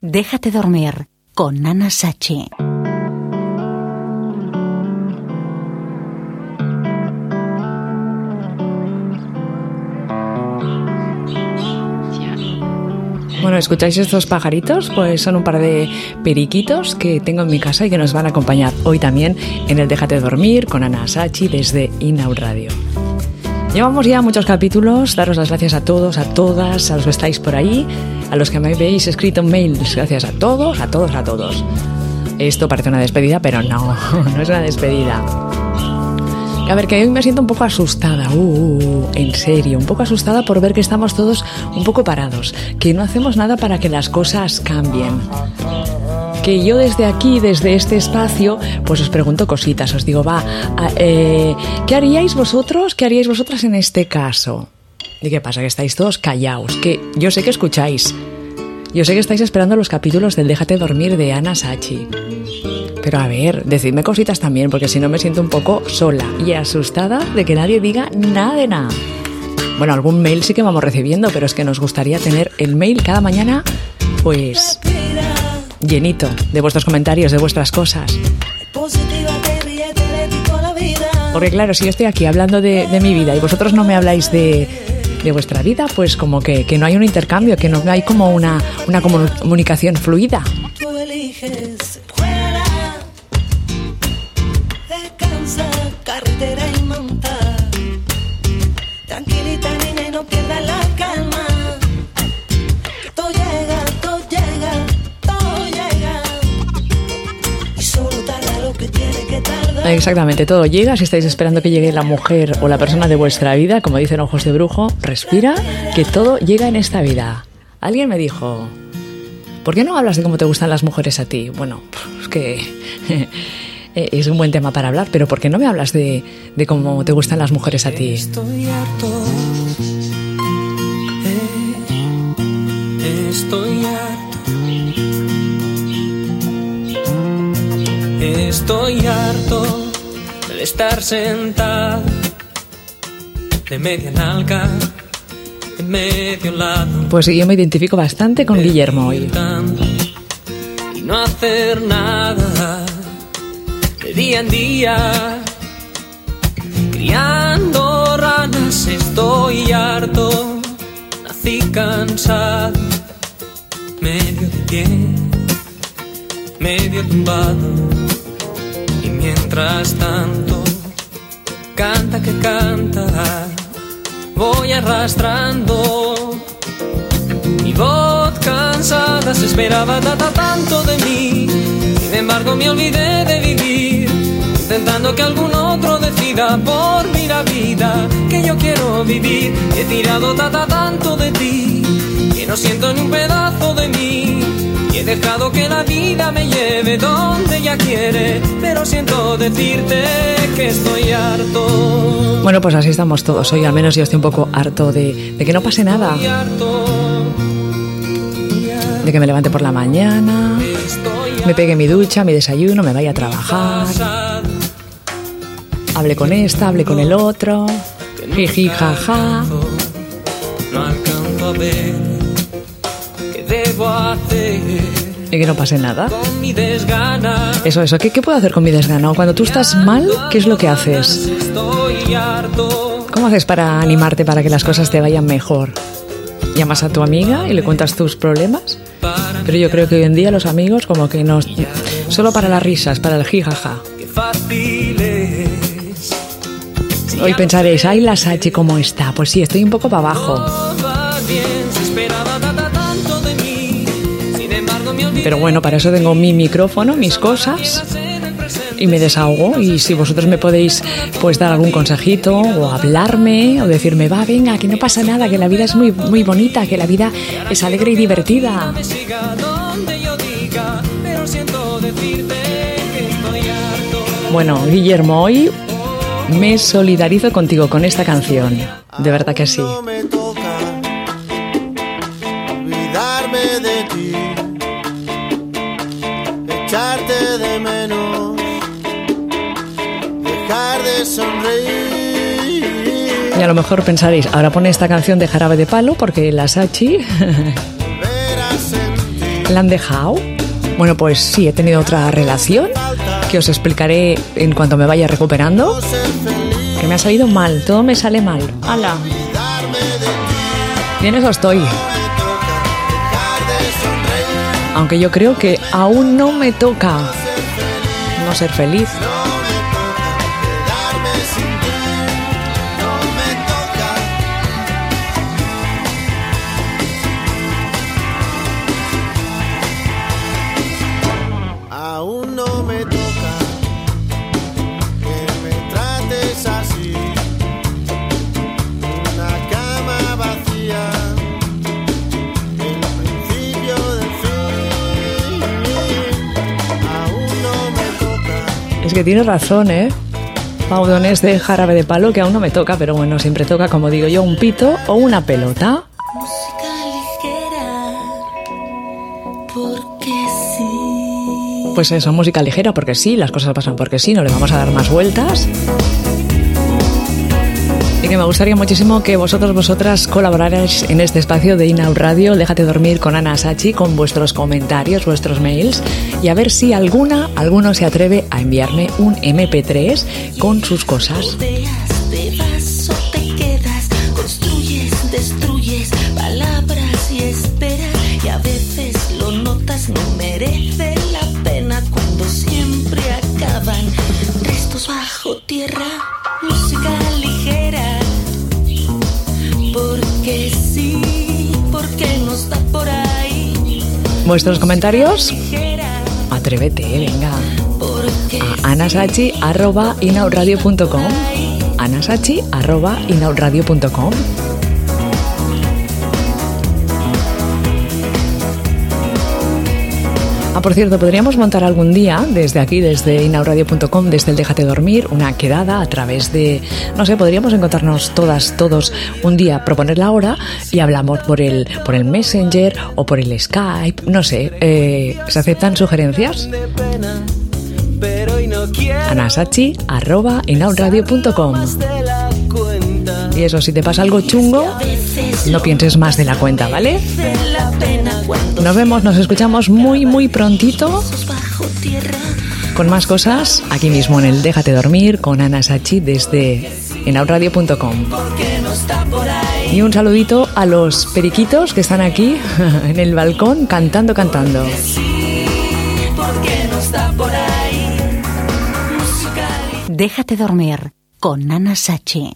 Déjate dormir con Nana Sachi. Bueno, ¿escucháis estos pajaritos? Pues son un par de periquitos que tengo en mi casa y que nos van a acompañar hoy también en el Déjate dormir con Ana Sachi desde Inaud Radio. Llevamos ya muchos capítulos, daros las gracias a todos, a todas, a los que estáis por ahí, a los que me habéis escrito mails, gracias a todos, a todos, a todos. Esto parece una despedida, pero no, no es una despedida. A ver, que hoy me siento un poco asustada, uh, en serio, un poco asustada por ver que estamos todos un poco parados, que no hacemos nada para que las cosas cambien. Yo desde aquí, desde este espacio, pues os pregunto cositas, os digo, va, eh, ¿qué haríais vosotros, qué haríais vosotras en este caso? ¿Y qué pasa? Que estáis todos callaos, que yo sé que escucháis. Yo sé que estáis esperando los capítulos del Déjate dormir de Ana Sachi. Pero a ver, decidme cositas también, porque si no me siento un poco sola y asustada de que nadie diga nada de nada. Bueno, algún mail sí que vamos recibiendo, pero es que nos gustaría tener el mail cada mañana, pues llenito de vuestros comentarios, de vuestras cosas. Porque claro, si yo estoy aquí hablando de, mi vida y vosotros no me habláis de, vuestra vida, pues como que, no hay un intercambio, que no hay como una, una comunicación fluida. Exactamente, todo llega. Si estáis esperando que llegue la mujer o la persona de vuestra vida, como dicen ojos de brujo, respira, que todo llega en esta vida. Alguien me dijo, ¿por qué no hablas de cómo te gustan las mujeres a ti? Bueno, es que es un buen tema para hablar, pero ¿por qué no me hablas de, de cómo te gustan las mujeres a ti? Estoy harto. Eh, estoy harto. Estoy harto estar sentado de media nalga, de medio lado. Pues yo me identifico bastante con Guillermo hoy. Y no hacer nada de día en día. Criando ranas estoy harto, nací cansado, medio de pie, medio tumbado Mientras tanto, canta que canta, voy arrastrando. Mi voz cansada se esperaba tata tanto de mí, sin embargo me olvidé de vivir, intentando que algún otro decida por mí la vida que yo quiero vivir. He tirado tata tanto de ti, que no siento ni un pedazo dejado que la vida me lleve donde ella quiere, pero siento decirte que estoy harto. Bueno, pues así estamos todos. Hoy al menos yo estoy un poco harto de, de que no pase nada. De que me levante por la mañana, me pegue mi ducha, mi desayuno, me vaya a trabajar. Hable con esta, hable con el otro. Jiji, jaja. No alcanzo a ver qué debo hacer y que no pase nada. Eso, eso. ¿Qué, ¿Qué puedo hacer con mi desgano? Cuando tú estás mal, ¿qué es lo que haces? ¿Cómo haces para animarte para que las cosas te vayan mejor? ¿Llamas a tu amiga y le cuentas tus problemas? Pero yo creo que hoy en día los amigos como que no... Solo para las risas, para el jijaja. Hoy pensaréis, ay la Sachi, ¿cómo está? Pues sí, estoy un poco para abajo. Pero bueno, para eso tengo mi micrófono, mis cosas y me desahogo. Y si vosotros me podéis pues dar algún consejito o hablarme o decirme va venga que no pasa nada que la vida es muy muy bonita que la vida es alegre y divertida bueno Guillermo hoy me solidarizo contigo con esta canción. De verdad que sí Y a lo mejor pensaréis, ahora pone esta canción de Jarabe de Palo porque la Sachi ¿La han dejado? Bueno, pues sí, he tenido otra relación que os explicaré en cuanto me vaya recuperando. Que me ha salido mal, todo me sale mal. ¡Hala! Bien, eso estoy. Aunque yo creo que aún no me toca no ser feliz. Que tienes razón, ¿eh? Paudones de jarabe de palo que aún no me toca, pero bueno, siempre toca, como digo yo, un pito o una pelota. Música ligera, porque sí. Pues eso, música ligera, porque sí, las cosas pasan porque sí, no le vamos a dar más vueltas me gustaría muchísimo que vosotros, vosotras colaborarais en este espacio de Inau Radio, Déjate dormir con Ana Sachi, con vuestros comentarios, vuestros mails y a ver si alguna, alguno se atreve a enviarme un MP3 con sus cosas. ¿Vuestros comentarios? Atrévete, venga. A anasachi.inauradio.com anasachi.inauradio.com Ah, por cierto, podríamos montar algún día desde aquí, desde inauradio.com, desde el Déjate Dormir, una quedada a través de, no sé, podríamos encontrarnos todas, todos un día, proponer la hora y hablamos por el, por el Messenger o por el Skype, no sé, eh, ¿se aceptan sugerencias? anasachi.inauradio.com Y eso, si te pasa algo chungo, no pienses más de la cuenta, ¿vale? Nos vemos, nos escuchamos muy, muy prontito con más cosas aquí mismo en el Déjate Dormir con Ana Sachi desde enaudradio.com. Y un saludito a los periquitos que están aquí en el balcón cantando, cantando. Déjate dormir con Ana Sachi.